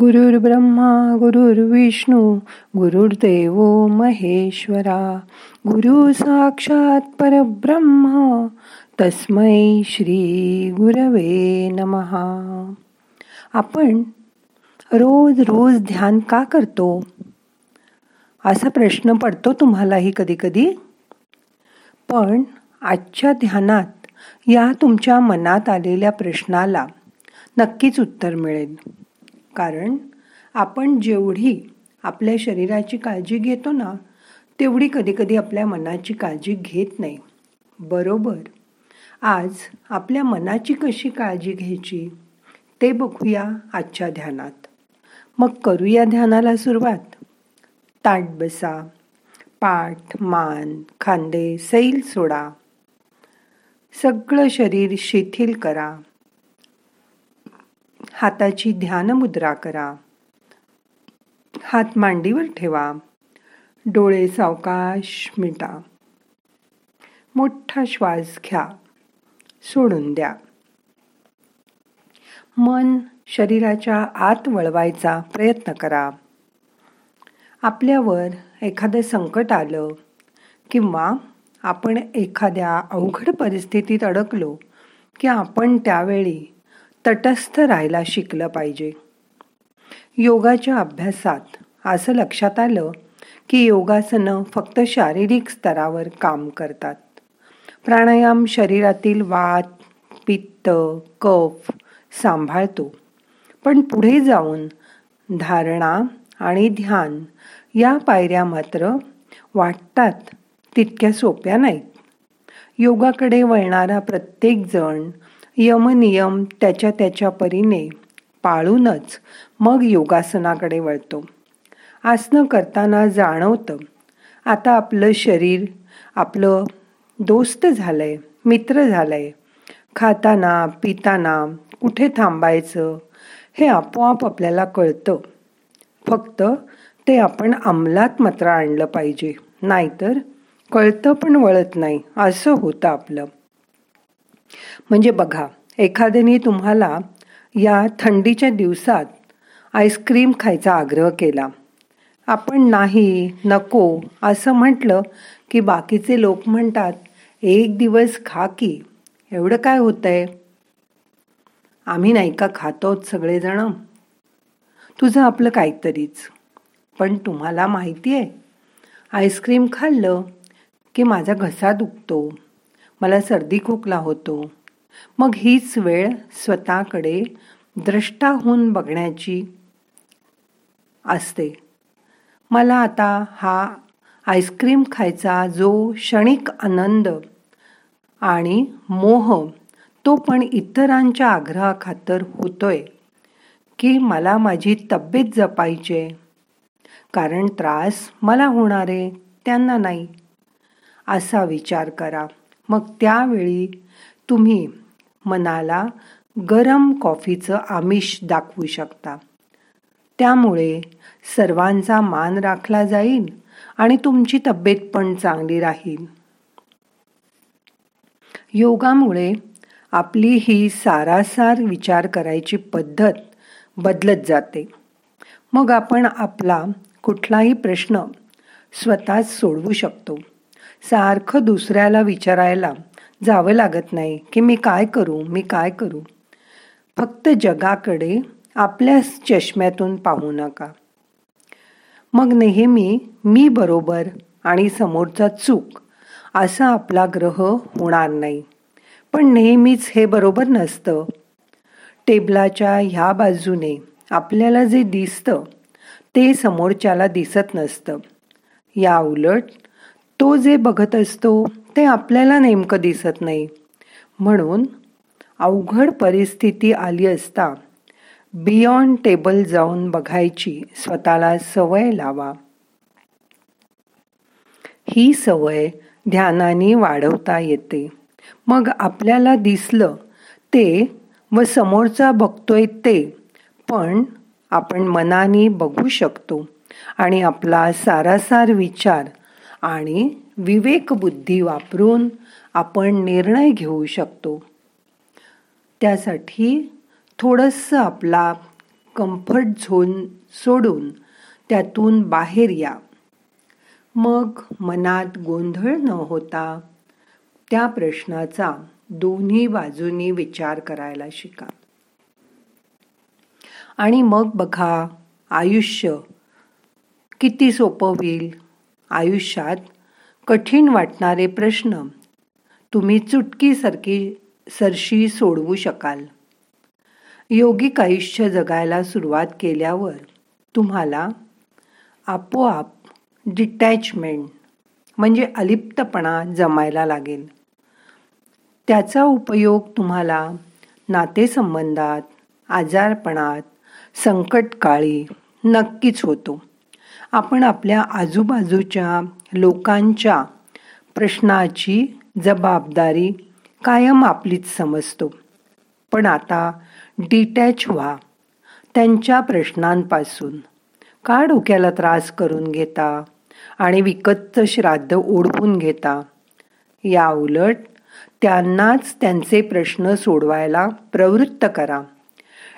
गुरुर् ब्रह्मा गुरुर्विष्णू गुरुर्देव महेश्वरा गुरु साक्षात परब्रह्म तस्मै श्री गुरवे नमहा आपण रोज रोज ध्यान का करतो? असा प्रश्न पडतो तुम्हालाही कधी कधी पण आजच्या ध्यानात या तुमच्या मनात आलेल्या प्रश्नाला नक्कीच उत्तर मिळेल. कारण आपण जेवढी आपल्या शरीराची काळजी घेतो ना तेवढी कधी कधी आपल्या मनाची काळजी घेत नाही. बरोबर? आज आपल्या मनाची कशी काळजी घ्यायची? ते बघूया आजच्या ध्यानात. मग करूया ध्यानाला सुरुवात. ताट बसा पाठ मान खांदे सैल सोडा. सगळं शरीर शिथिल करा. हाताची ध्यान मुद्रा करा. हात मांडीवर ठेवा. डोळे सावकाश मिटा. मोठा श्वास घ्या. सोडून द्या. मन शरीराच्या आत वळवायचा प्रयत्न करा. आपल्यावर एखादं संकट आलं किंवा आपण एखाद्या अवघड परिस्थितीत अडकलो की आपण त्यावेळी तटस्थ राहायला शिकलं पाहिजे. योगाच्या अभ्यासात असं लक्षात आलं की योगासनं फक्त शारीरिक स्तरावर काम करतात. प्राणायाम शरीरातील वात पित्त कफ सांभाळतो. पण पुढे जाऊन धारणा आणि ध्यान या पायऱ्या मात्र वाटतात तितक्या सोप्या नाहीत. योगाकडे वळणारा प्रत्येक जण यमनियम त्याच्या त्याच्या परीने पाळूनच मग योगासनाकडे वळतो. आसनं करताना जाणवतं आता आपलं शरीर आपलं दोस्त झालंय मित्र झालंय. खाताना पिताना कुठे थांबायचं हे आपोआप आपल्याला कळतं. फक्त ते आपण अंमलात मात्र आणलं पाहिजे नाहीतर कळतं पण वळत नाही असं होतं आपलं. म्हणजे बघा एखाद्याने तुम्हाला या थंडीच्या दिवसात आईस्क्रीम खायचा आग्रह केला. आपण नाही नको असं म्हटलं की बाकीचे लोक म्हणतात एक दिवस खा की. एवढं काय होतंय? आम्ही नाही का खातोत सगळेजण? तुझं आपलं काहीतरीच. पण तुम्हाला माहिती आहे आईस्क्रीम खाल्लं की माझा घसा दुखतो. मला सर्दी खोकला होतो. मग हीच वेळ स्वतःकडे द्रष्टा होऊन बघण्याची असते. मला आता हा आईस्क्रीम खायचा जो क्षणिक आनंद आणि मोह तो पण इतरांच्या आग्रहाखातर होतोय की मला माझी तब्येत जपायचे कारण त्रास मला होणारे त्यांना नाही. असा विचार करा. मग त्यावेळी तुम्ही मनाला गरम कॉफीचं आमिष दाखवू शकता. त्यामुळे सर्वांचा मान राखला जाईल आणि तुमची तब्येत पण चांगली राहील. योगामुळे आपली ही सारासार विचार करायची पद्धत बदलत जाते. मग आपण आपला कुठलाही प्रश्न स्वतःच सोडवू शकतो. सारखं दुसऱ्याला विचारायला जावं लागत नाही की मी काय करू मी काय करू? फक्त जगाकडे आपल्याच चष्म्यातून पाहू नका. मग नेहमी मी बरोबर आणि समोरचा चूक असा आपला ग्रह होणार नाही. पण नेहमीच हे बरोबर नसतं. टेबलाच्या ह्या बाजूने आपल्याला जे दिसतं ते समोरच्याला दिसत नसतं. या उलट तो जे बघत असतो ते आपल्याला नेमकं दिसत नाही. म्हणून अवघड परिस्थिती आली असता बियॉन्ड टेबल जाऊन बघायची स्वतःला सवय लावा. ही सवय ध्यानाने वाढवता येते. मग आपल्याला दिसलं ते व समोरचा बघतोय ते पण आपण मनाने बघू शकतो आणि आपला सारासार विचार आणि विवेक बुद्धी वापरून आपण निर्णय घेऊ शकतो. त्यासाठी थोडंसं आपला कम्फर्ट झोन सोडून त्यातून बाहेर या. मग मनात गोंधळ न होता त्या प्रश्नाचा दोन्ही बाजूनी विचार करायला शिका. आणि मग बघा आयुष्य किती सोपं होईल. आयुष्यात कठीण वाटणारे प्रश्न तुम्ही चुटकीसारखी सरशी सोडवू शकाल. योगिक आयुष्य जगायला सुरुवात केल्यावर तुम्हाला आपोआप डिटॅचमेंट म्हणजे अलिप्तपणा जमायला लागेल. त्याचा उपयोग तुम्हाला नातेसंबंधात आजारपणात संकटकाळी नक्कीच होतो. आपण आपल्या आजूबाजूच्या लोकांच्या प्रश्नाची जबाबदारी कायम आपलीच समजतो. पण आता डिटॅच व्हा. त्यांच्या प्रश्नांपासून. का डोक्याला त्रास करून घेता? आणि विकतचं श्राद्ध ओढवून घेता? या उलट त्यांनाच त्यांचे प्रश्न सोडवायला प्रवृत्त करा.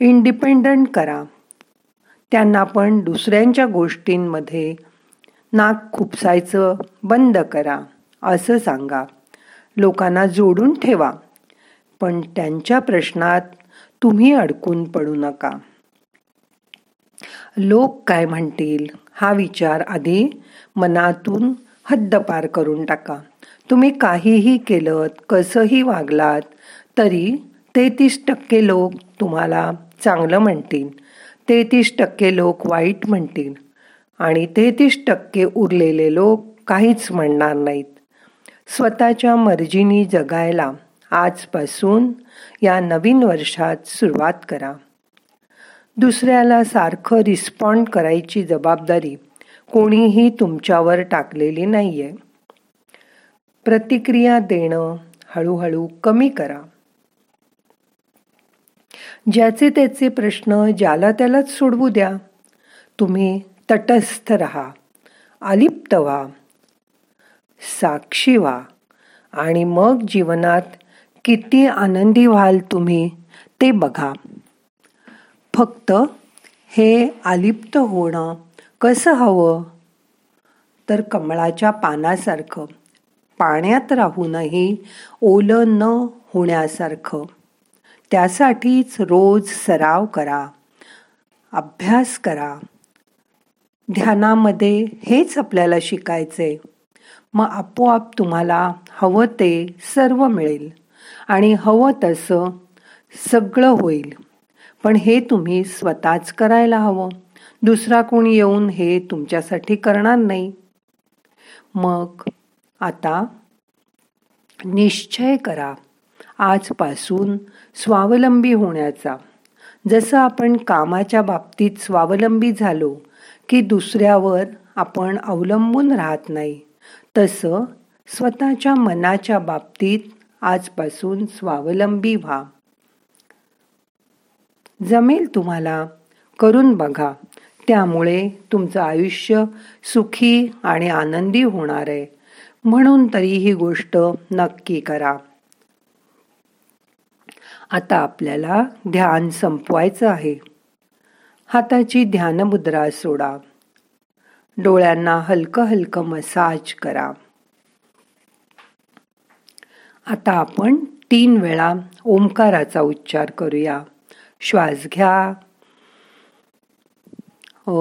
इंडिपेंडंट करा. त्यांना पण दुसऱ्यांच्या गोष्टींमध्ये नाक खुपसायचं बंद करा असं सांगा. लोकांना जोडून ठेवा. पण त्यांच्या प्रश्नात तुम्ही अडकून पडू नका. लोक काय म्हणतील? हा विचार आधी मनातून हद्दपार करून टाका. तुम्ही काहीही केलं कसंही वागलात तरी तेहतीस टक्के लोक तुम्हाला चांगलं म्हणतील. तेहतीस टक्के लोक वाईट म्हणतील आणि तेहतीस टक्के उरलेले लोक काहीच म्हणणार नाहीत. स्वतःच्या मर्जीनी जगायला आजपासून या नवीन वर्षात सुरुवात करा. दुसऱ्याला सारखं रिस्पॉन्ड करायची जबाबदारी कोणीही तुमच्यावर टाकलेली नाही आहे प्रतिक्रिया देणं हळूहळू कमी करा. ज्याचे त्याचे प्रश्न ज्याला त्यालाच सोडवू द्या. तुम्ही तटस्थ रहा अलिप्त व्हा साक्षी व्हा आणि मग जीवनात किती आनंदी व्हाल तुम्ही ते बघा. फक्त हे अलिप्त होणं कसं हवं? तर कमळाच्या पानासारखं पाण्यात राहूनही ओलं न होण्यासारखं. त्यासाठीच रोज सराव करा. अभ्यास करा. ध्यानामध्ये हेच आपल्याला शिकायचे मग आपोआप तुम्हाला हवं ते सर्व मिळेल. आणि हवं तसं सगळं होईल. पण हे तुम्ही स्वतःच करायला हवं. दुसरा कोणी येऊन हे तुमच्यासाठी करणार नाही. मग आता निश्चय करा. आजपासून स्वावलंबी होण्याचा. जसं आपण कामाच्या बाबतीत स्वावलंबी झालो की दुसऱ्यावर आपण अवलंबून राहत नाही तसं स्वतःच्या मनाच्या बाबतीत आजपासून स्वावलंबी व्हा. जमेल तुम्हाला करून बघा. त्यामुळे तुमचं आयुष्य सुखी आणि आनंदी होणार आहे. म्हणून तरी ही गोष्ट नक्की करा. आता आपल्याला ध्यान संपवायचं आहे. हाताची ध्यानमुद्रा सोडा. डोळ्यांना हलकं हलकं मसाज करा. आता आपण तीन वेळा ओंकाराचा उच्चार करूया. श्वास घ्या. ओ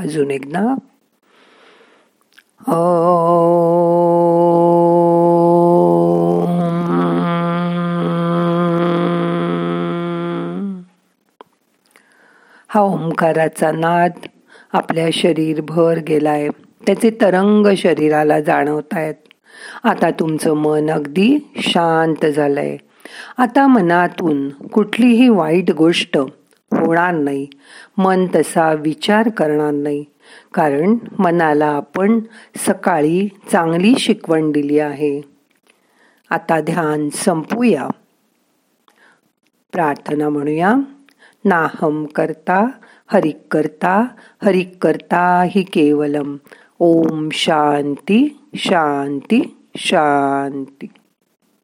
अजून एकदा. हा ओंकाराचा नाद आपल्या शरीरभर गेलाय. त्याचे तरंग शरीराला जाणवत आहेत आता तुमचं मन अगदी शांत झालंय. आता मनातून कुठलीही वाईट गोष्ट होणार नाही. मन तसा विचार करणार नाही. कारण मनाला आपण सकाळी चांगली शिकवण दिली आहे. आता ध्यान संपूया. प्रार्थना म्हणूया. नाहम करता हरिक करता हरिक करता हि केवलम. ओम शांती शांती शांती.